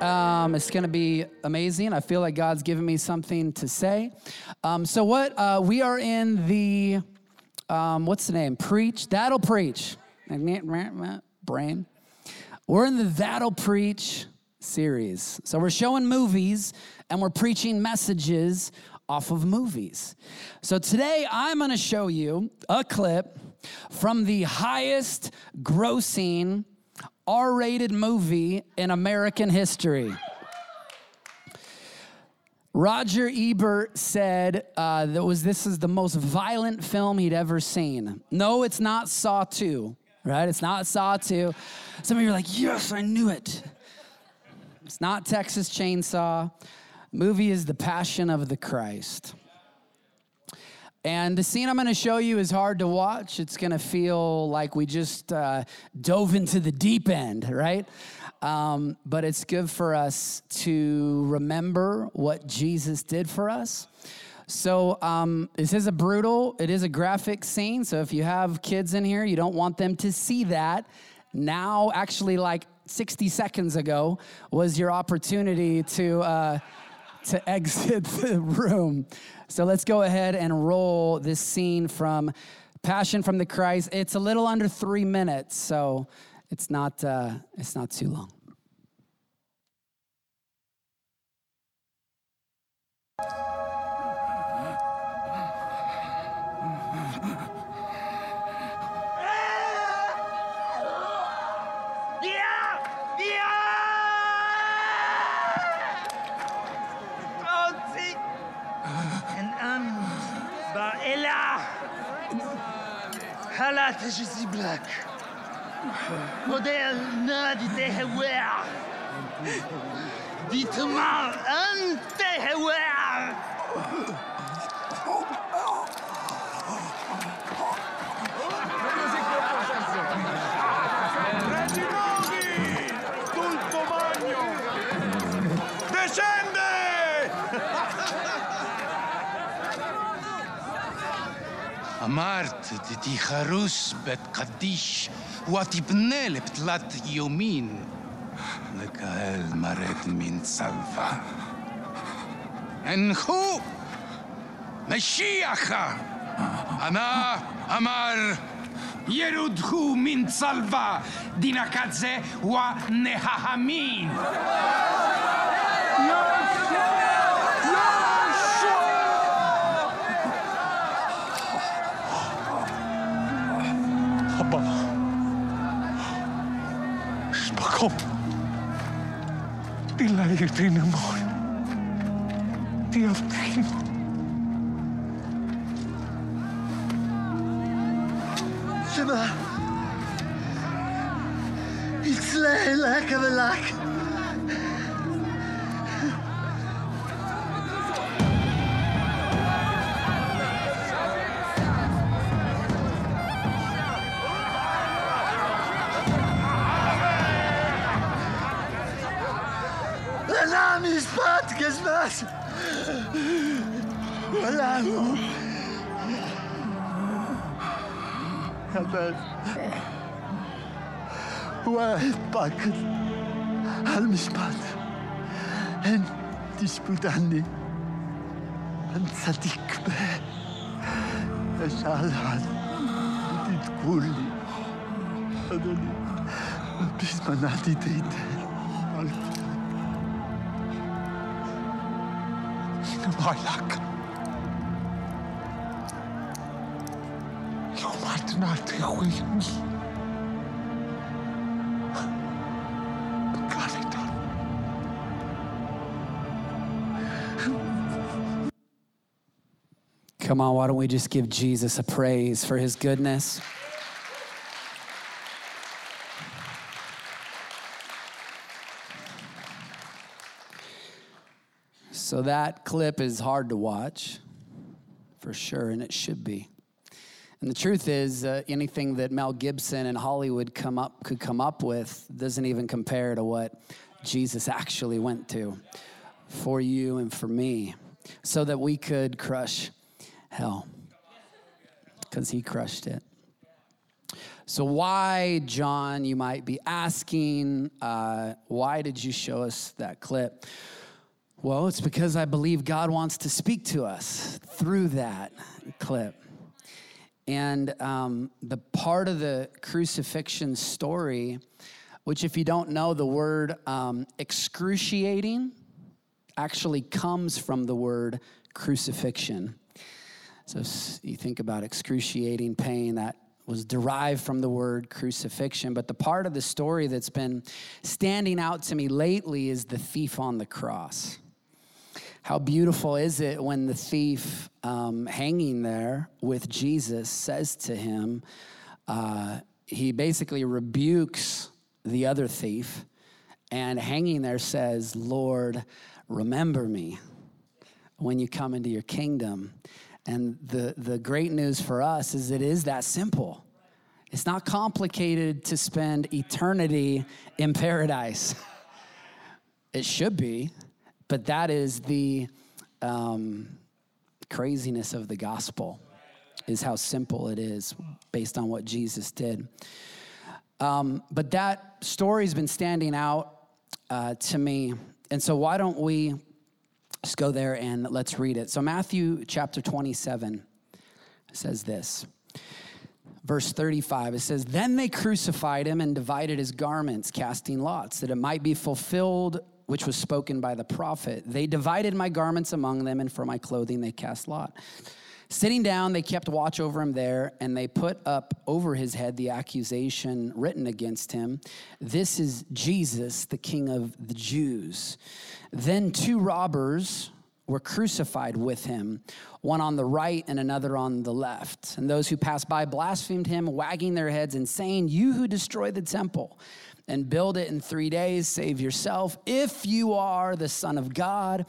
Um, it's going to be amazing. I feel like God's given me something to say. Um, so, what uh, we are in the um, what's the name? Preach. That'll preach. Brain. We're in the That'll Preach series. So we're showing movies and we're preaching messages off of movies. So today I'm going to show you a clip from the highest grossing R rated movie in American history. Roger Ebert said uh, that was this is the most violent film he'd ever seen. No, it's not Saw 2, right? It's not Saw 2. Some of you are like, yes, I knew it. It's not Texas Chainsaw. movie is The Passion of the Christ. And the scene I'm going to show you is hard to watch. It's going to feel like we just uh, dove into the deep end, right? Um, but it's good for us to remember what Jesus did for us. So um, this is a brutal, it is a graphic scene. So if you have kids in here, you don't want them to see that. Now, actually, like 60 seconds ago, was your opportunity to. Uh, to exit the room. So let's go ahead and roll this scene from Passion from the Christ. It's a little under three minutes, so it's not uh, it's not too long. Regisi Black. Moderna ditt hevär. Ditt and inte hevär. תתיחרוס בית קדיש ותבנה לפתלת יומין לקהל מרד מן צלווה. הנחו משיח! אנא אמר ירודהו מן צלווה דינקדזה ונהמין. kom. Die leidde in de mooi. الناس ولعنهم أبد واحد باكر هالمشبات أن تسكت عني. أن صديق به أجعلها تقول لي. أنا بسمع نادي تيتي نعطي تيتي Lilac. Io martinati qui. Come on, why don't we just give Jesus a praise for his goodness? So that clip is hard to watch, for sure, and it should be. And the truth is, uh, anything that Mel Gibson and Hollywood come up could come up with doesn't even compare to what Jesus actually went to for you and for me, so that we could crush hell, because He crushed it. So, why, John, you might be asking, uh, why did you show us that clip? Well, it's because I believe God wants to speak to us through that clip. And um, the part of the crucifixion story, which, if you don't know, the word um, excruciating actually comes from the word crucifixion. So you think about excruciating pain, that was derived from the word crucifixion. But the part of the story that's been standing out to me lately is the thief on the cross. How beautiful is it when the thief um, hanging there with Jesus says to him, uh, he basically rebukes the other thief and hanging there says, Lord, remember me when you come into your kingdom. And the, the great news for us is it is that simple. It's not complicated to spend eternity in paradise. It should be. But that is the um, craziness of the gospel, is how simple it is based on what Jesus did. Um, but that story's been standing out uh, to me. And so, why don't we just go there and let's read it? So, Matthew chapter 27 says this. Verse 35, it says, Then they crucified him and divided his garments, casting lots, that it might be fulfilled which was spoken by the prophet. They divided my garments among them, and for my clothing they cast lot. Sitting down, they kept watch over him there, and they put up over his head the accusation written against him This is Jesus, the King of the Jews. Then two robbers were crucified with him, one on the right and another on the left. And those who passed by blasphemed him, wagging their heads and saying, You who destroy the temple and build it in three days. Save yourself. If you are the Son of God,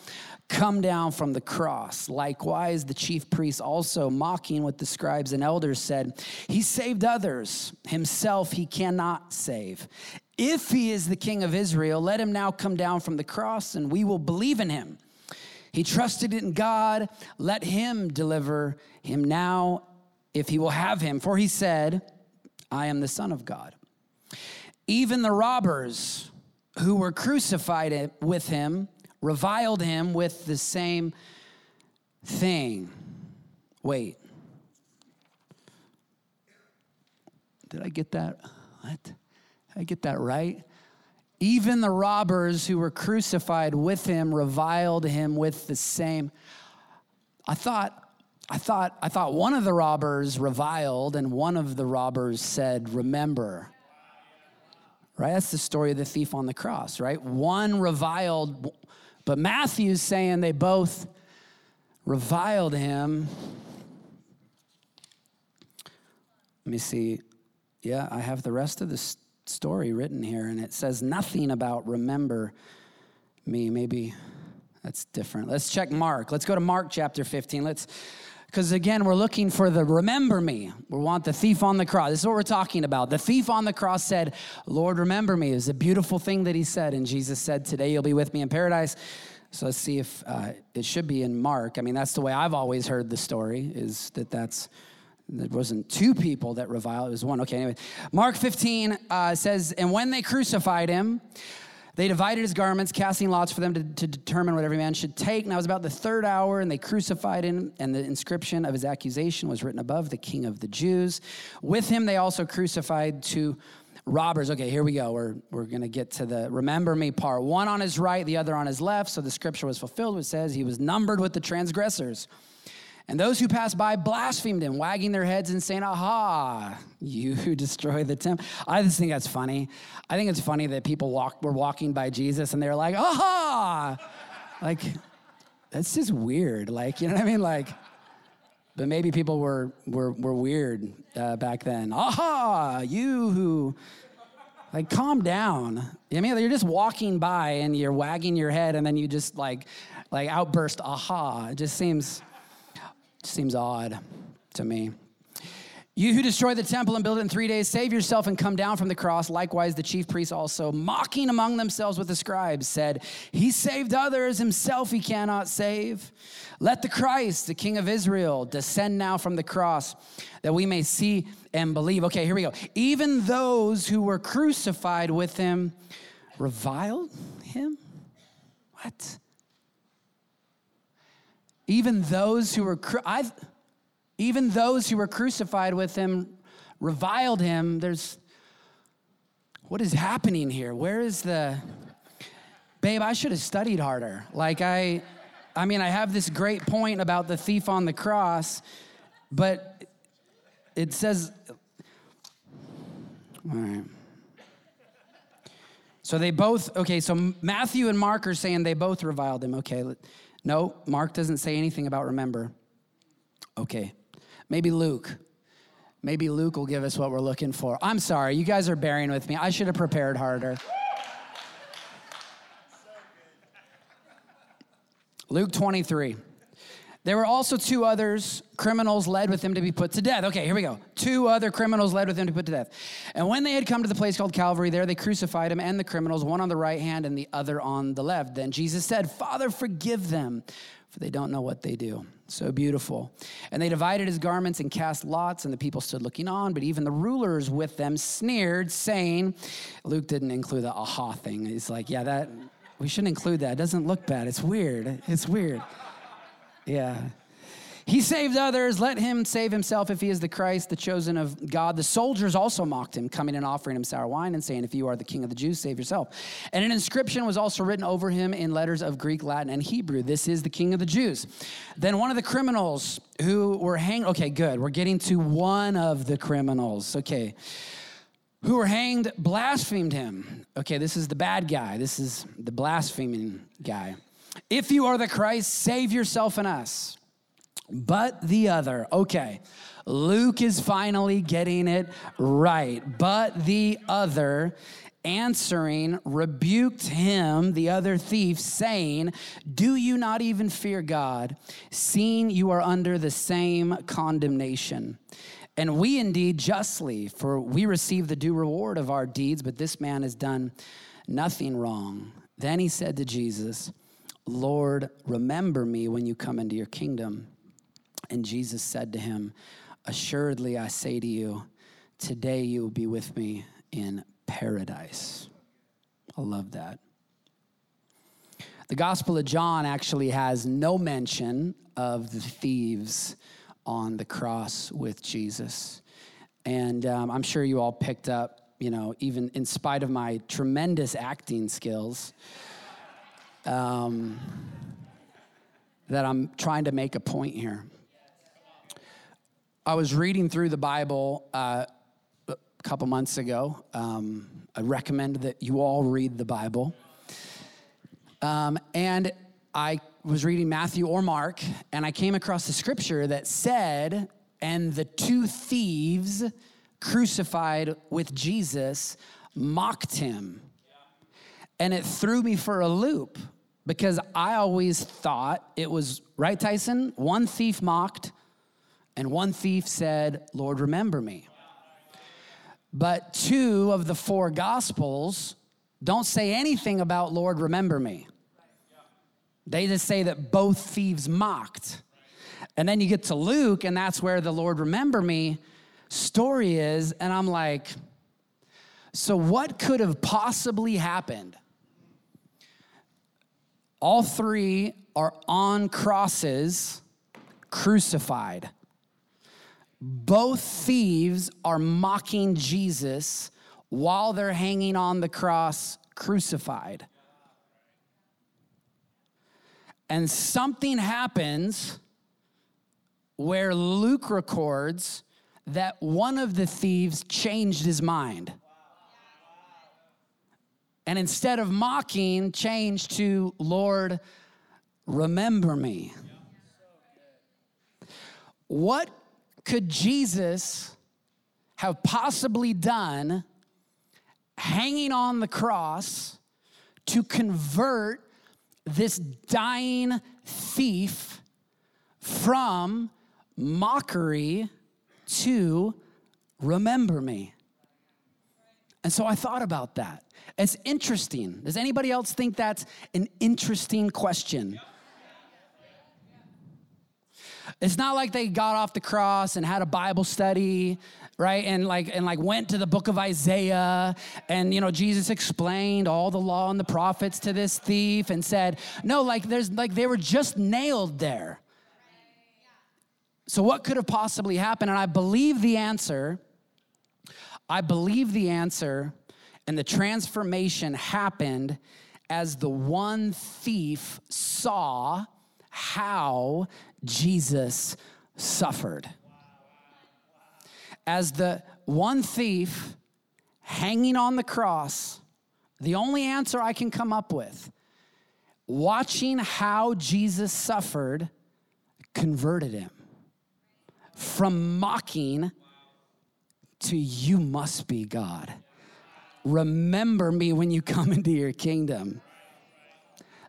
come down from the cross. Likewise, the chief priests also, mocking with the scribes and elders, said, He saved others, himself he cannot save. If he is the king of Israel, let him now come down from the cross, and we will believe in him. He trusted in God, let him deliver him now if he will have him. For he said, I am the Son of God. Even the robbers who were crucified with him reviled him with the same thing. Wait. Did I get that? What? Did I get that right? Even the robbers who were crucified with him reviled him with the same. I thought, I thought, I thought one of the robbers reviled and one of the robbers said, Remember right? That's the story of the thief on the cross, right? One reviled, but Matthew's saying they both reviled him. Let me see. Yeah, I have the rest of the story written here, and it says nothing about remember me. Maybe that's different. Let's check Mark. Let's go to Mark chapter 15. Let's because again, we're looking for the remember me. We want the thief on the cross. This is what we're talking about. The thief on the cross said, Lord, remember me. It was a beautiful thing that he said. And Jesus said, Today you'll be with me in paradise. So let's see if uh, it should be in Mark. I mean, that's the way I've always heard the story, is that that's. There wasn't two people that reviled, it was one. Okay, anyway. Mark 15 uh, says, And when they crucified him, they divided his garments, casting lots for them to, to, determine what every man should take. Now it was about the third hour, and they crucified him, and the inscription of his accusation was written above the king of the Jews. With him, they also crucified two robbers. Okay, here we go. We're, we're going to get to the remember me part. One on his right, the other on his left. So the scripture was fulfilled, which says he was numbered with the transgressors. And those who passed by blasphemed him, wagging their heads and saying, Aha, you who destroy the temple. I just think that's funny. I think it's funny that people walk, were walking by Jesus and they're like, Aha! Like, that's just weird. Like, you know what I mean? Like, but maybe people were, were, were weird uh, back then. Aha, you who, like, calm down. I mean, you're just walking by and you're wagging your head and then you just, like, like outburst, aha. It just seems, seems odd to me. You who destroy the temple and build it in three days, save yourself and come down from the cross. Likewise, the chief priests also, mocking among themselves with the scribes, said, He saved others, himself he cannot save. Let the Christ, the King of Israel, descend now from the cross that we may see and believe. Okay, here we go. Even those who were crucified with him reviled him? What? Even those who were, cru- even those who were crucified with him reviled him. There's, what is happening here? Where is the, babe, I should have studied harder. Like, I, I mean, I have this great point about the thief on the cross, but it says, all right. So they both, okay, so Matthew and Mark are saying they both reviled him. Okay, no, Mark doesn't say anything about remember. Okay. Maybe Luke. Maybe Luke will give us what we're looking for. I'm sorry, you guys are bearing with me. I should have prepared harder. Luke 23. There were also two others, criminals led with him to be put to death. Okay, here we go. Two other criminals led with him to be put to death. And when they had come to the place called Calvary, there they crucified him and the criminals, one on the right hand and the other on the left. Then Jesus said, Father, forgive them, for they don't know what they do. So beautiful. And they divided his garments and cast lots, and the people stood looking on. But even the rulers with them sneered, saying, Luke didn't include the aha thing. He's like, yeah, that, we shouldn't include that. It doesn't look bad. It's weird. It's weird. Yeah. He saved others. Let him save himself if he is the Christ, the chosen of God. The soldiers also mocked him, coming and offering him sour wine and saying, If you are the king of the Jews, save yourself. And an inscription was also written over him in letters of Greek, Latin, and Hebrew This is the king of the Jews. Then one of the criminals who were hanged, okay, good. We're getting to one of the criminals. Okay. Who were hanged blasphemed him. Okay, this is the bad guy. This is the blaspheming guy. If you are the Christ, save yourself and us. But the other, okay, Luke is finally getting it right. But the other, answering, rebuked him, the other thief, saying, Do you not even fear God, seeing you are under the same condemnation? And we indeed justly, for we receive the due reward of our deeds, but this man has done nothing wrong. Then he said to Jesus, Lord, remember me when you come into your kingdom. And Jesus said to him, Assuredly, I say to you, today you will be with me in paradise. I love that. The Gospel of John actually has no mention of the thieves on the cross with Jesus. And um, I'm sure you all picked up, you know, even in spite of my tremendous acting skills, um, that I'm trying to make a point here. I was reading through the Bible uh, a couple months ago. Um, I recommend that you all read the Bible. Um, and I was reading Matthew or Mark, and I came across the scripture that said, and the two thieves crucified with Jesus mocked him. And it threw me for a loop because I always thought it was, right, Tyson? One thief mocked, and one thief said, Lord, remember me. But two of the four gospels don't say anything about, Lord, remember me. They just say that both thieves mocked. And then you get to Luke, and that's where the Lord, remember me story is. And I'm like, so what could have possibly happened? All three are on crosses, crucified. Both thieves are mocking Jesus while they're hanging on the cross, crucified. And something happens where Luke records that one of the thieves changed his mind. And instead of mocking, changed to, Lord, remember me. What could Jesus have possibly done hanging on the cross to convert this dying thief from mockery to remember me. And so I thought about that. It's interesting. Does anybody else think that's an interesting question? It's not like they got off the cross and had a Bible study, right? And like and like went to the book of Isaiah and you know Jesus explained all the law and the prophets to this thief and said, "No, like there's like they were just nailed there." So what could have possibly happened? And I believe the answer I believe the answer and the transformation happened as the one thief saw how Jesus suffered. As the one thief hanging on the cross, the only answer I can come up with, watching how Jesus suffered, converted him from mocking to you must be God. Remember me when you come into your kingdom.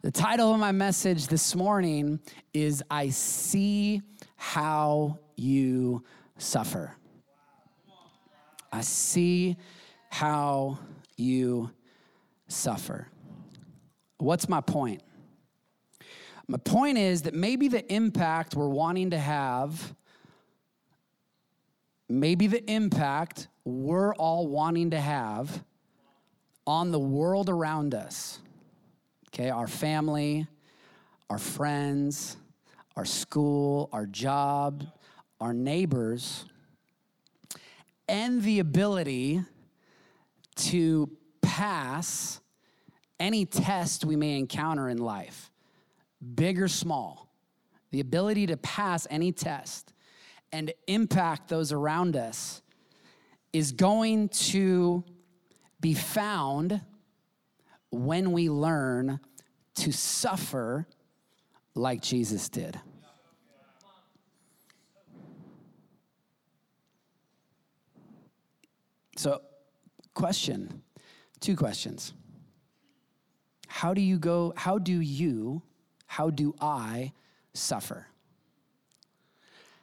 The title of my message this morning is I See How You Suffer. I see how you suffer. What's my point? My point is that maybe the impact we're wanting to have, maybe the impact we're all wanting to have on the world around us okay? Our family, our friends, our school, our job, our neighbors, and the ability to pass any test we may encounter in life, big or small. The ability to pass any test and impact those around us is going to be found when we learn to suffer like Jesus did. So, question, two questions. How do you go, how do you, how do I suffer?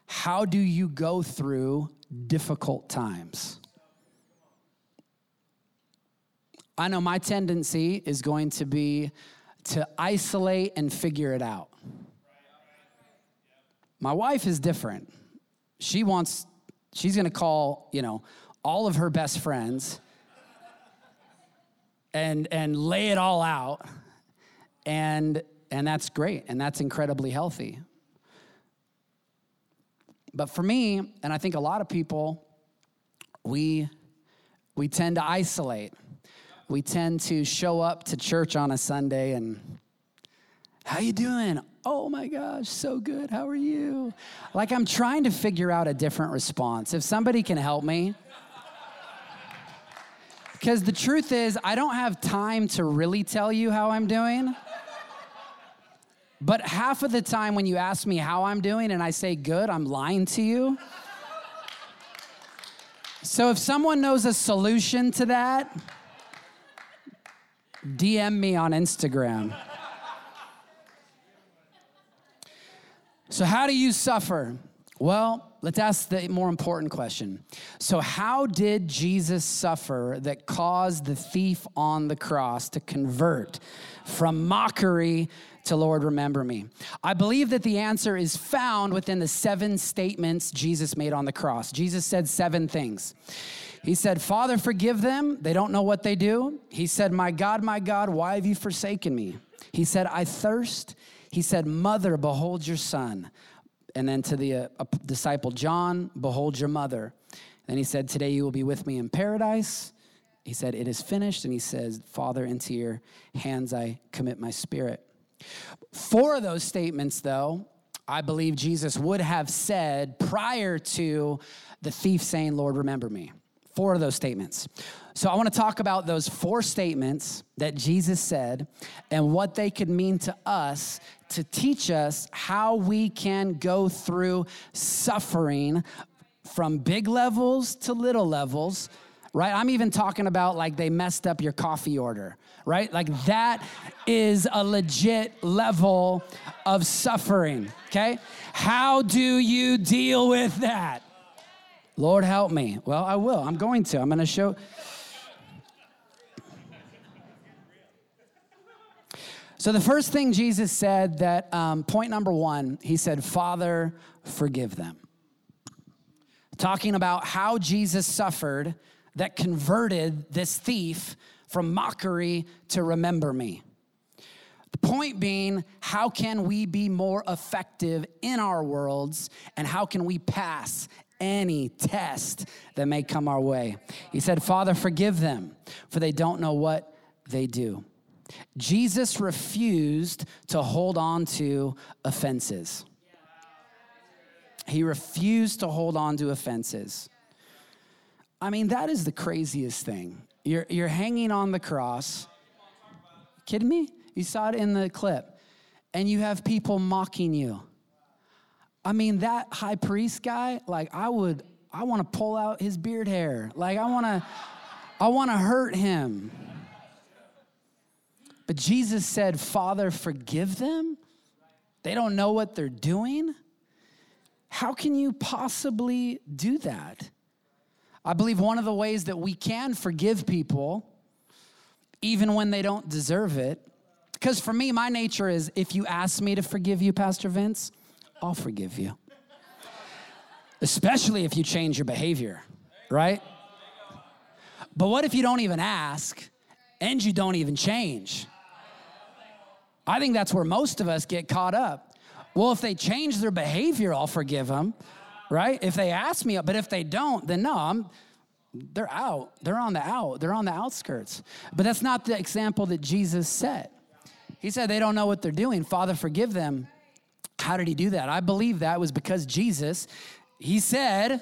How do you go through difficult times? I know my tendency is going to be to isolate and figure it out. My wife is different. She wants, she's gonna call, you know, all of her best friends and and lay it all out. And and that's great and that's incredibly healthy. But for me, and I think a lot of people, we we tend to isolate we tend to show up to church on a Sunday and how you doing? Oh my gosh, so good. How are you? Like I'm trying to figure out a different response. If somebody can help me. Because the truth is, I don't have time to really tell you how I'm doing. But half of the time when you ask me how I'm doing and I say good, I'm lying to you. So if someone knows a solution to that, DM me on Instagram. So, how do you suffer? Well, let's ask the more important question. So, how did Jesus suffer that caused the thief on the cross to convert from mockery to Lord, remember me? I believe that the answer is found within the seven statements Jesus made on the cross. Jesus said seven things. He said, Father, forgive them. They don't know what they do. He said, My God, my God, why have you forsaken me? He said, I thirst. He said, Mother, behold your son. And then to the uh, disciple John, behold your mother. Then he said, Today you will be with me in paradise. He said, It is finished. And he says, Father, into your hands I commit my spirit. Four of those statements, though, I believe Jesus would have said prior to the thief saying, Lord, remember me. Four of those statements. So I want to talk about those four statements that Jesus said and what they could mean to us to teach us how we can go through suffering from big levels to little levels right? I'm even talking about like they messed up your coffee order, right? Like that is a legit level of suffering, okay? How do you deal with that? Lord help me. Well, I will. I'm going to. I'm going to show. So, the first thing Jesus said that, um, point number one, he said, Father, forgive them. Talking about how Jesus suffered that converted this thief from mockery to remember me. The point being, how can we be more effective in our worlds and how can we pass any test that may come our way? He said, Father, forgive them, for they don't know what they do. Jesus refused to hold on to offenses. He refused to hold on to offenses. I mean, that is the craziest thing. You're, you're hanging on the cross. Kidding me? You saw it in the clip. And you have people mocking you. I mean, that high priest guy, like, I would, I want to pull out his beard hair. Like, I want to, I want to hurt him. But Jesus said, Father, forgive them. They don't know what they're doing. How can you possibly do that? I believe one of the ways that we can forgive people, even when they don't deserve it, because for me, my nature is if you ask me to forgive you, Pastor Vince, I'll forgive you. Especially if you change your behavior, right? But what if you don't even ask and you don't even change? I think that's where most of us get caught up. Well, if they change their behavior, I'll forgive them, right? If they ask me, but if they don't, then no, I'm, they're out. They're on the out. They're on the outskirts. But that's not the example that Jesus set. He said they don't know what they're doing. Father, forgive them. How did he do that? I believe that was because Jesus, he said,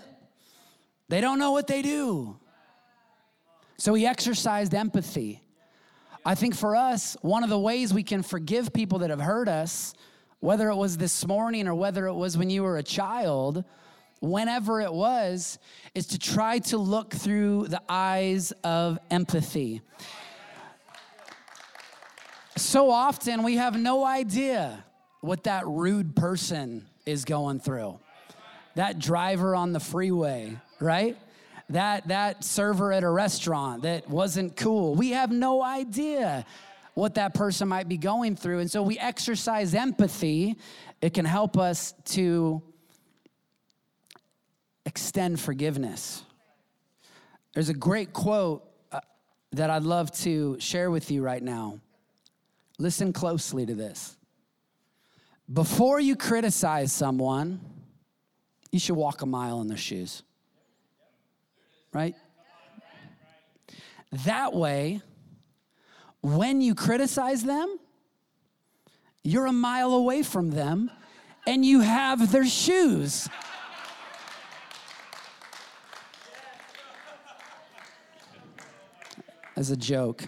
they don't know what they do. So he exercised empathy. I think for us, one of the ways we can forgive people that have hurt us, whether it was this morning or whether it was when you were a child, whenever it was, is to try to look through the eyes of empathy. So often we have no idea what that rude person is going through. That driver on the freeway, right? that, that server at a restaurant that wasn't cool. We have no idea what that person might be going through. And so we exercise empathy. It can help us to extend forgiveness. There's a great quote uh, that I'd love to share with you right now. Listen closely to this. Before you criticize someone, you should walk a mile in their shoes right? That way, when you criticize them, you're a mile away from them and you have their shoes. As a joke.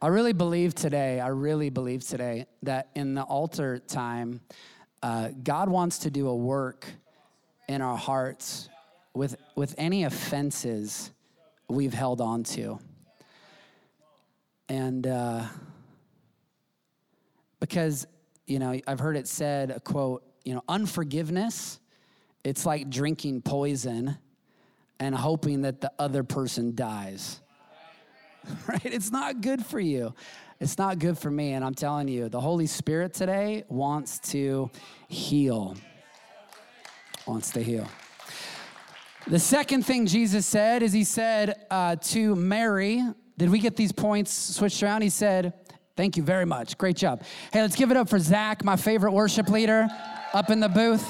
I really believe today, I really believe today that in the altar time, uh, God wants to do a work in our hearts with, with any offenses we've held on to. And uh, because, you know, I've heard it said, a quote, you know, unforgiveness, it's like drinking poison and hoping that the other person dies. right? It's not good for you. It's not good for me. And I'm telling you, the Holy Spirit today wants to heal. Wants to heal. The second thing Jesus said is He said uh, to Mary, did we get these points switched around? He said, Thank you very much. Great job. Hey, let's give it up for Zach, my favorite worship leader, up in the booth.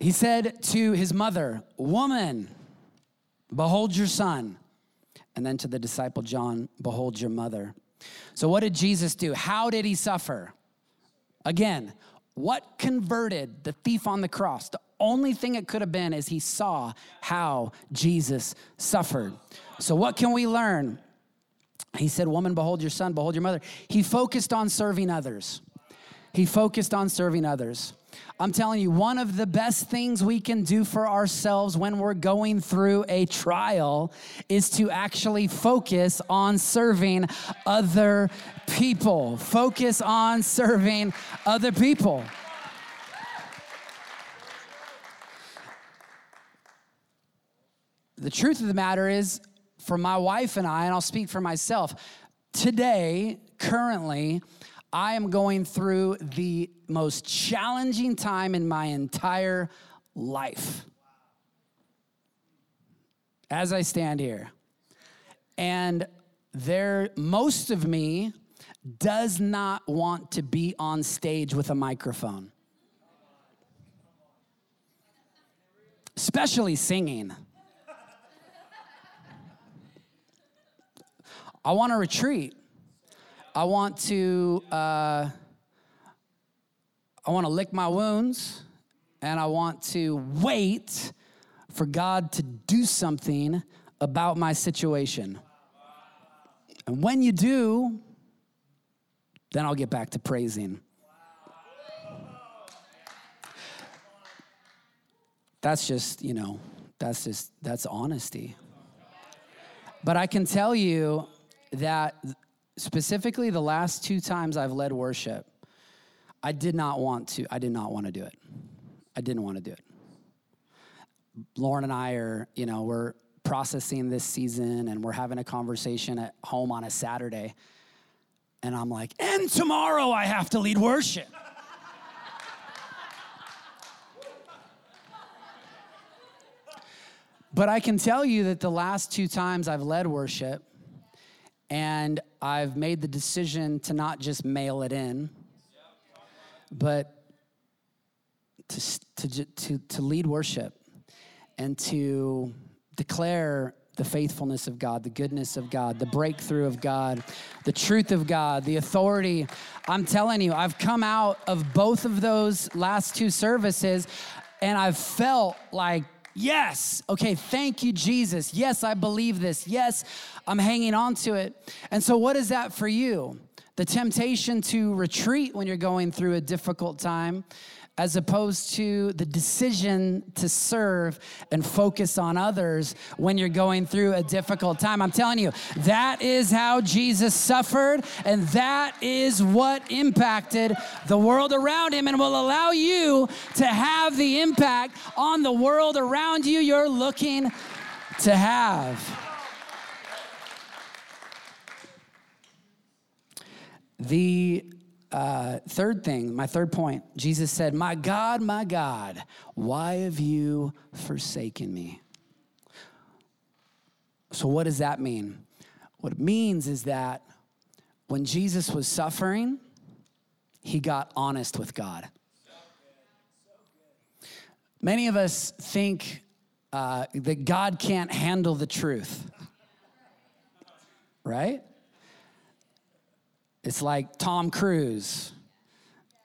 He said to his mother, Woman, Behold your son. And then to the disciple John, Behold your mother. So, what did Jesus do? How did he suffer? Again, what converted the thief on the cross? The only thing it could have been is he saw how Jesus suffered. So, what can we learn? He said, Woman, behold your son, behold your mother. He focused on serving others. He focused on serving others. I'm telling you, one of the best things we can do for ourselves when we're going through a trial is to actually focus on serving other people. Focus on serving other people. The truth of the matter is, for my wife and I, and I'll speak for myself, today, currently, I am going through the most challenging time in my entire life. As I stand here. And there, most of me does not want to be on stage with a microphone, especially singing. I want to retreat. I want to uh, I want to lick my wounds, and I want to wait for God to do something about my situation. And when you do, then I'll get back to praising. That's just, you know, that's just, that's honesty. But I can tell you that specifically the last two times I've led worship, I did not want to, I did not want to do it. I didn't want to do it. Lauren and I are, you know, we're processing this season and we're having a conversation at home on a Saturday. And I'm like, and tomorrow I have to lead worship. but I can tell you that the last two times I've led worship, and I've made the decision to not just mail it in, but to, to, to, to lead worship and to declare the faithfulness of God, the goodness of God, the breakthrough of God, the truth of God, the authority. I'm telling you, I've come out of both of those last two services and I've felt like Yes. Okay. Thank you, Jesus. Yes, I believe this. Yes, I'm hanging on to it. And so, what is that for you? The temptation to retreat when you're going through a difficult time, as opposed to the decision to serve and focus on others when you're going through a difficult time. I'm telling you, that is how Jesus suffered, and that is what impacted the world around him and will allow you to have the impact on the world around you you're looking to have. The uh, third thing, my third point, Jesus said, My God, my God, why have you forsaken me? So, what does that mean? What it means is that when Jesus was suffering, he got honest with God. Many of us think uh, that God can't handle the truth, right? It's like Tom Cruise,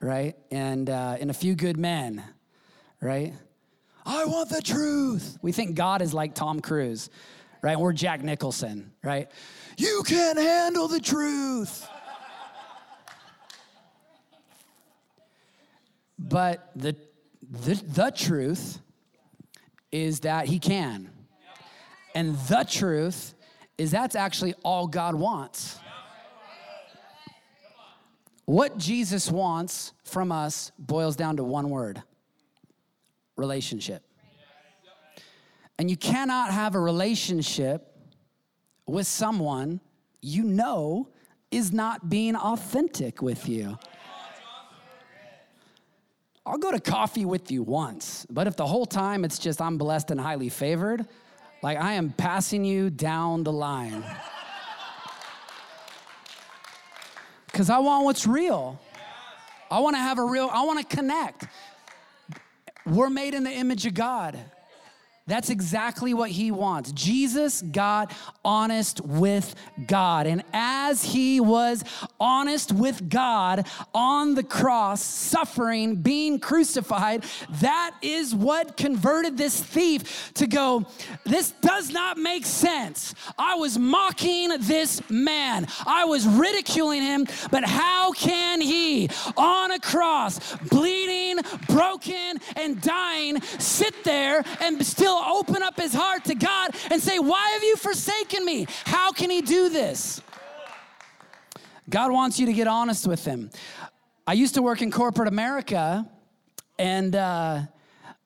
right? And uh, in A Few Good Men, right? I want the truth. We think God is like Tom Cruise, right? We're Jack Nicholson, right? You can't handle the truth. but the, the, the truth is that he can. And the truth is that's actually all God wants. What Jesus wants from us boils down to one word relationship. And you cannot have a relationship with someone you know is not being authentic with you. I'll go to coffee with you once, but if the whole time it's just I'm blessed and highly favored, like I am passing you down the line. Because I want what's real. I want to have a real, I want to connect. We're made in the image of God. That's exactly what he wants. Jesus got honest with God. And as he was honest with God on the cross, suffering, being crucified, that is what converted this thief to go, This does not make sense. I was mocking this man, I was ridiculing him, but how can he on a cross, bleeding, broken, and dying, sit there and still open up his heart to God and say, Why have you forsaken me? How can he do this? God wants you to get honest with him. I used to work in corporate America, and uh,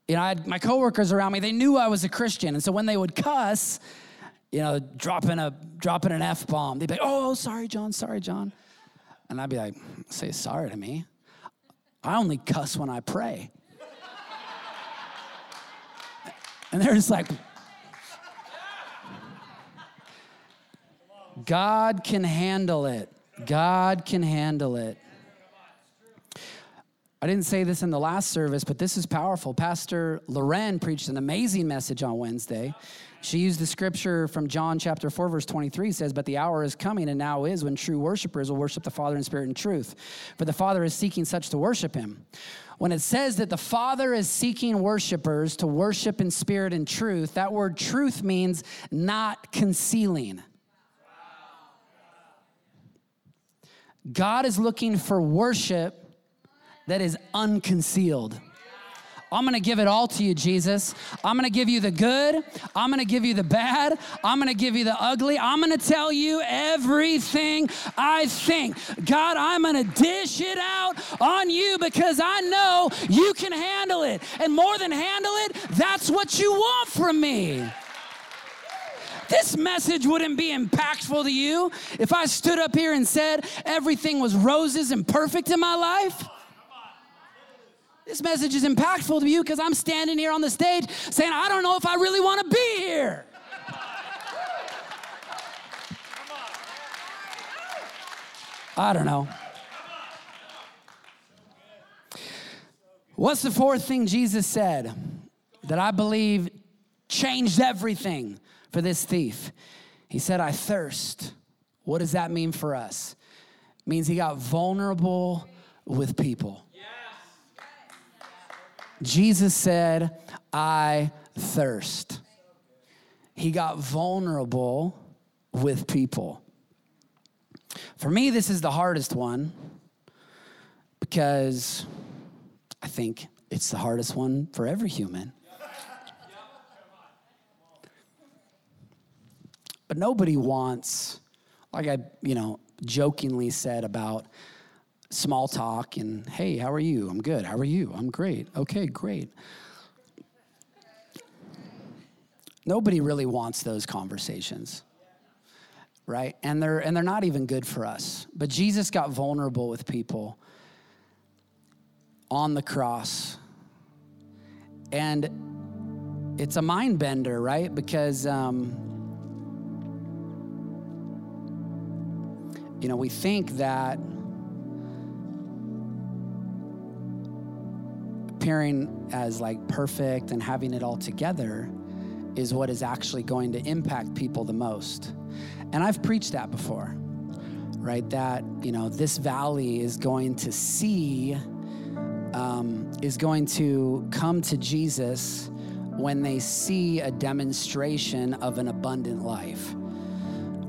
you know, I had my coworkers around me. They knew I was a Christian, and so when they would cuss, you know, dropping a dropping an f bomb, they'd be like, "Oh, sorry, John. Sorry, John," and I'd be like, "Say sorry to me. I only cuss when I pray." And they're just like, God can handle it. God can handle it. I didn't say this in the last service, but this is powerful. Pastor Loren preached an amazing message on Wednesday. She used the scripture from John chapter 4, verse 23 says, But the hour is coming and now is when true worshipers will worship the Father in spirit and truth. For the Father is seeking such to worship him. When it says that the Father is seeking worshipers to worship in spirit and truth, that word truth means not concealing. God is looking for worship that is unconcealed. I'm gonna give it all to you, Jesus. I'm gonna give you the good. I'm gonna give you the bad. I'm gonna give you the ugly. I'm gonna tell you everything I think. God, I'm gonna dish it out on you because I know you can handle it. And more than handle it, that's what you want from me. This message wouldn't be impactful to you if I stood up here and said everything was roses and perfect in my life. This message is impactful to you because I'm standing here on the stage saying, I don't know if I really want to be here. I don't know. What's the fourth thing Jesus said that I believe changed everything for this thief? He said, I thirst. What does that mean for us? It means he got vulnerable with people. Jesus said, I thirst. He got vulnerable with people. For me, this is the hardest one because I think it's the hardest one for every human. But nobody wants, like I, you know, jokingly said about small talk and, hey, how are you? I'm good. How are you? I'm great. Okay, great. Nobody really wants those conversations. Right? And they're and they're not even good for us. But Jesus got vulnerable with people on the cross. And it's a mind bender, right? Because um, you know, we think that appearing as like perfect and having it all together is what is actually going to impact people the most. And I've preached that before, right? That, you know, this valley is going to see, um, is going to come to Jesus when they see a demonstration of an abundant life,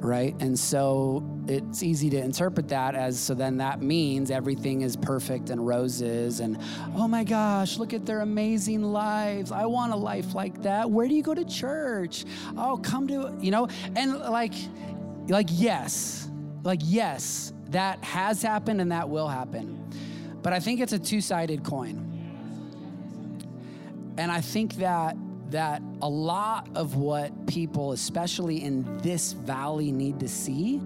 right? And so it's easy to interpret that as so then that means everything is perfect and roses and oh my gosh look at their amazing lives. I want a life like that. Where do you go to church? Oh come to you know? And like like yes like yes that has happened and that will happen. But i think it's a two-sided coin. And i think that that a lot of what people especially in this valley need to see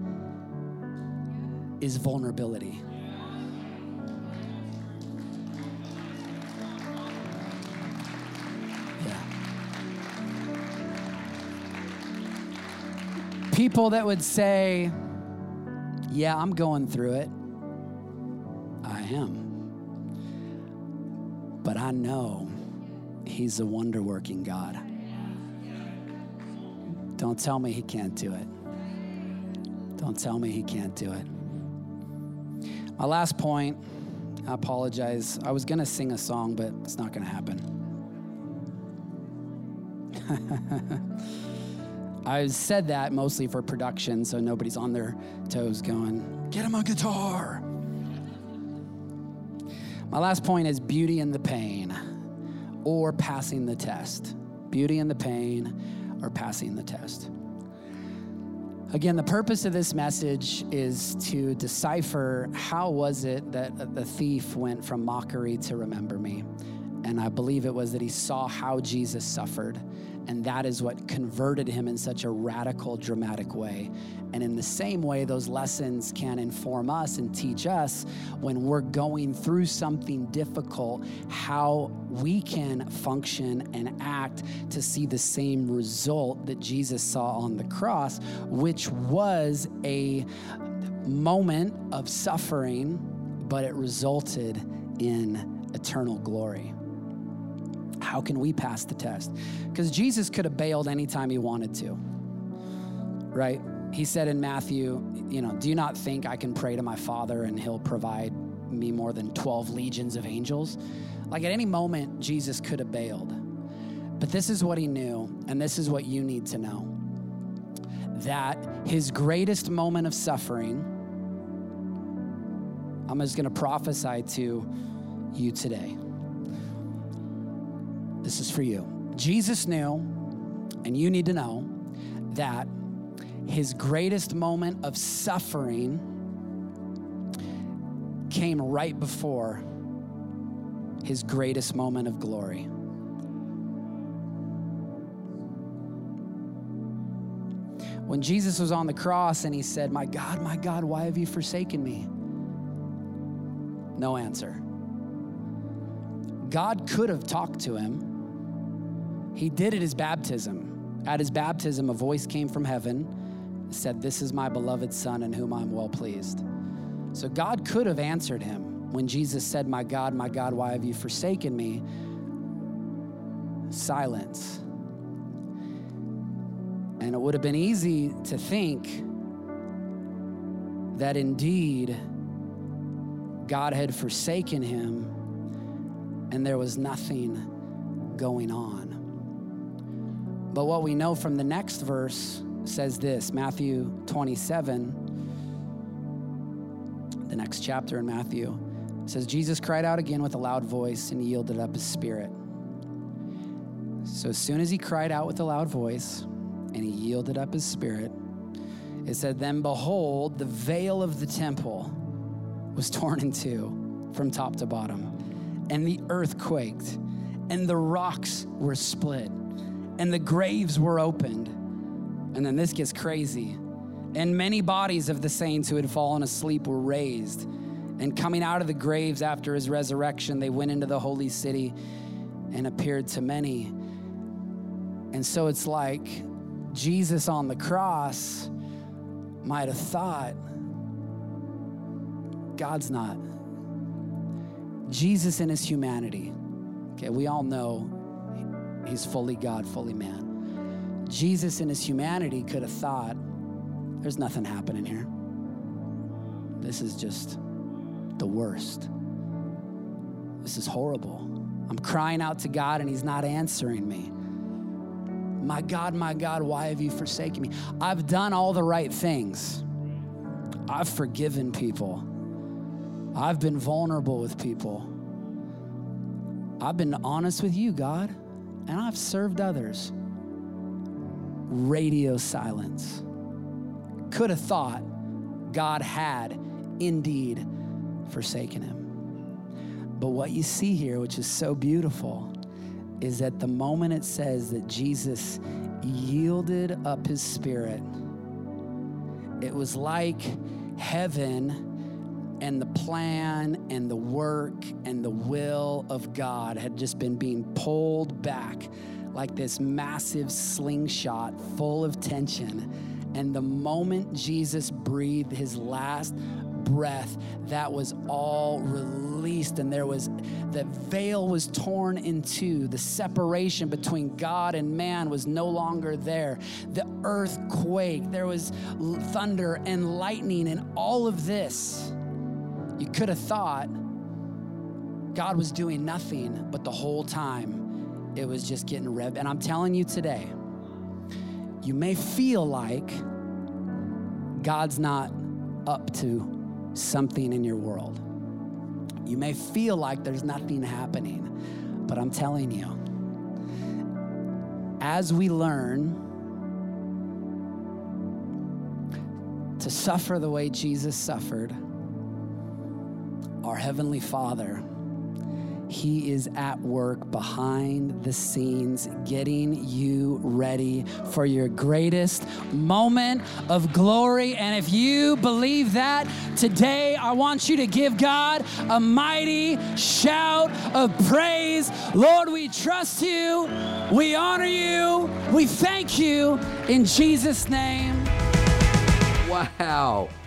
is vulnerability. People that would say, Yeah, I'm going through it. I am. But I know He's a wonder working God. Don't tell me he can't do it. Don't tell me he can't do it. My last point, I apologize. I was going to sing a song, but it's not going to happen. I said that mostly for production, so nobody's on their toes going, get him a guitar. My last point is beauty in the pain or passing the test. Beauty and the pain or passing the test. Again, the purpose of this message is to decipher how was it that the thief went from mockery to remember me. And I believe it was that he saw how Jesus suffered and that is what converted him in such a radical, dramatic way. And in the same way, those lessons can inform us and teach us when we're going through something difficult, how we can function and act to see the same result that Jesus saw on the cross, which was a moment of suffering, but it resulted in eternal glory. How can we pass the test? Because Jesus could have bailed anytime he wanted to, right? He said in Matthew, you know, do you not think I can pray to my Father and he'll provide me more than 12 legions of angels? Like at any moment, Jesus could have bailed. But this is what he knew, and this is what you need to know that his greatest moment of suffering, I'm just gonna prophesy to you today this is for you. Jesus knew, and you need to know, that his greatest moment of suffering came right before his greatest moment of glory. When Jesus was on the cross and he said, My God, my God, why have you forsaken me? No answer. God could have talked to him he did at his baptism. At his baptism, a voice came from heaven, said, This is my beloved Son in whom I'm well pleased. So God could have answered him when Jesus said, My God, my God, why have you forsaken me? Silence. And it would have been easy to think that indeed God had forsaken him and there was nothing going on. But what we know from the next verse says this Matthew 27, the next chapter in Matthew, says, Jesus cried out again with a loud voice and yielded up his spirit. So as soon as he cried out with a loud voice and he yielded up his spirit, it said, Then behold, the veil of the temple was torn in two from top to bottom, and the earth quaked, and the rocks were split and the graves were opened. And then this gets crazy. And many bodies of the saints who had fallen asleep were raised. And coming out of the graves after his resurrection, they went into the holy city and appeared to many. And so it's like Jesus on the cross might have thought, God's not. Jesus in his humanity. Okay, we all know He's fully God, fully man. Jesus, in his humanity, could have thought, there's nothing happening here. This is just the worst. This is horrible. I'm crying out to God and he's not answering me. My God, my God, why have you forsaken me? I've done all the right things. I've forgiven people. I've been vulnerable with people. I've been honest with you, God and I've served others. Radio silence. Could have thought God had indeed forsaken him. But what you see here, which is so beautiful, is that the moment it says that Jesus yielded up his spirit, it was like heaven and the plan and the work and the will of God had just been being pulled back like this massive slingshot full of tension. And the moment Jesus breathed his last breath, that was all released. And there was, the veil was torn in two. The separation between God and man was no longer there. The earth quaked. There was thunder and lightning and all of this. You could have thought God was doing nothing, but the whole time it was just getting rev. And I'm telling you today, you may feel like God's not up to something in your world. You may feel like there's nothing happening, but I'm telling you, as we learn to suffer the way Jesus suffered, our Heavenly Father he is at work behind the scenes, getting you ready for your greatest moment of glory. And if you believe that, today I want you to give God a mighty shout of praise. Lord, we trust you, we honor you, we thank you in Jesus' name. Wow,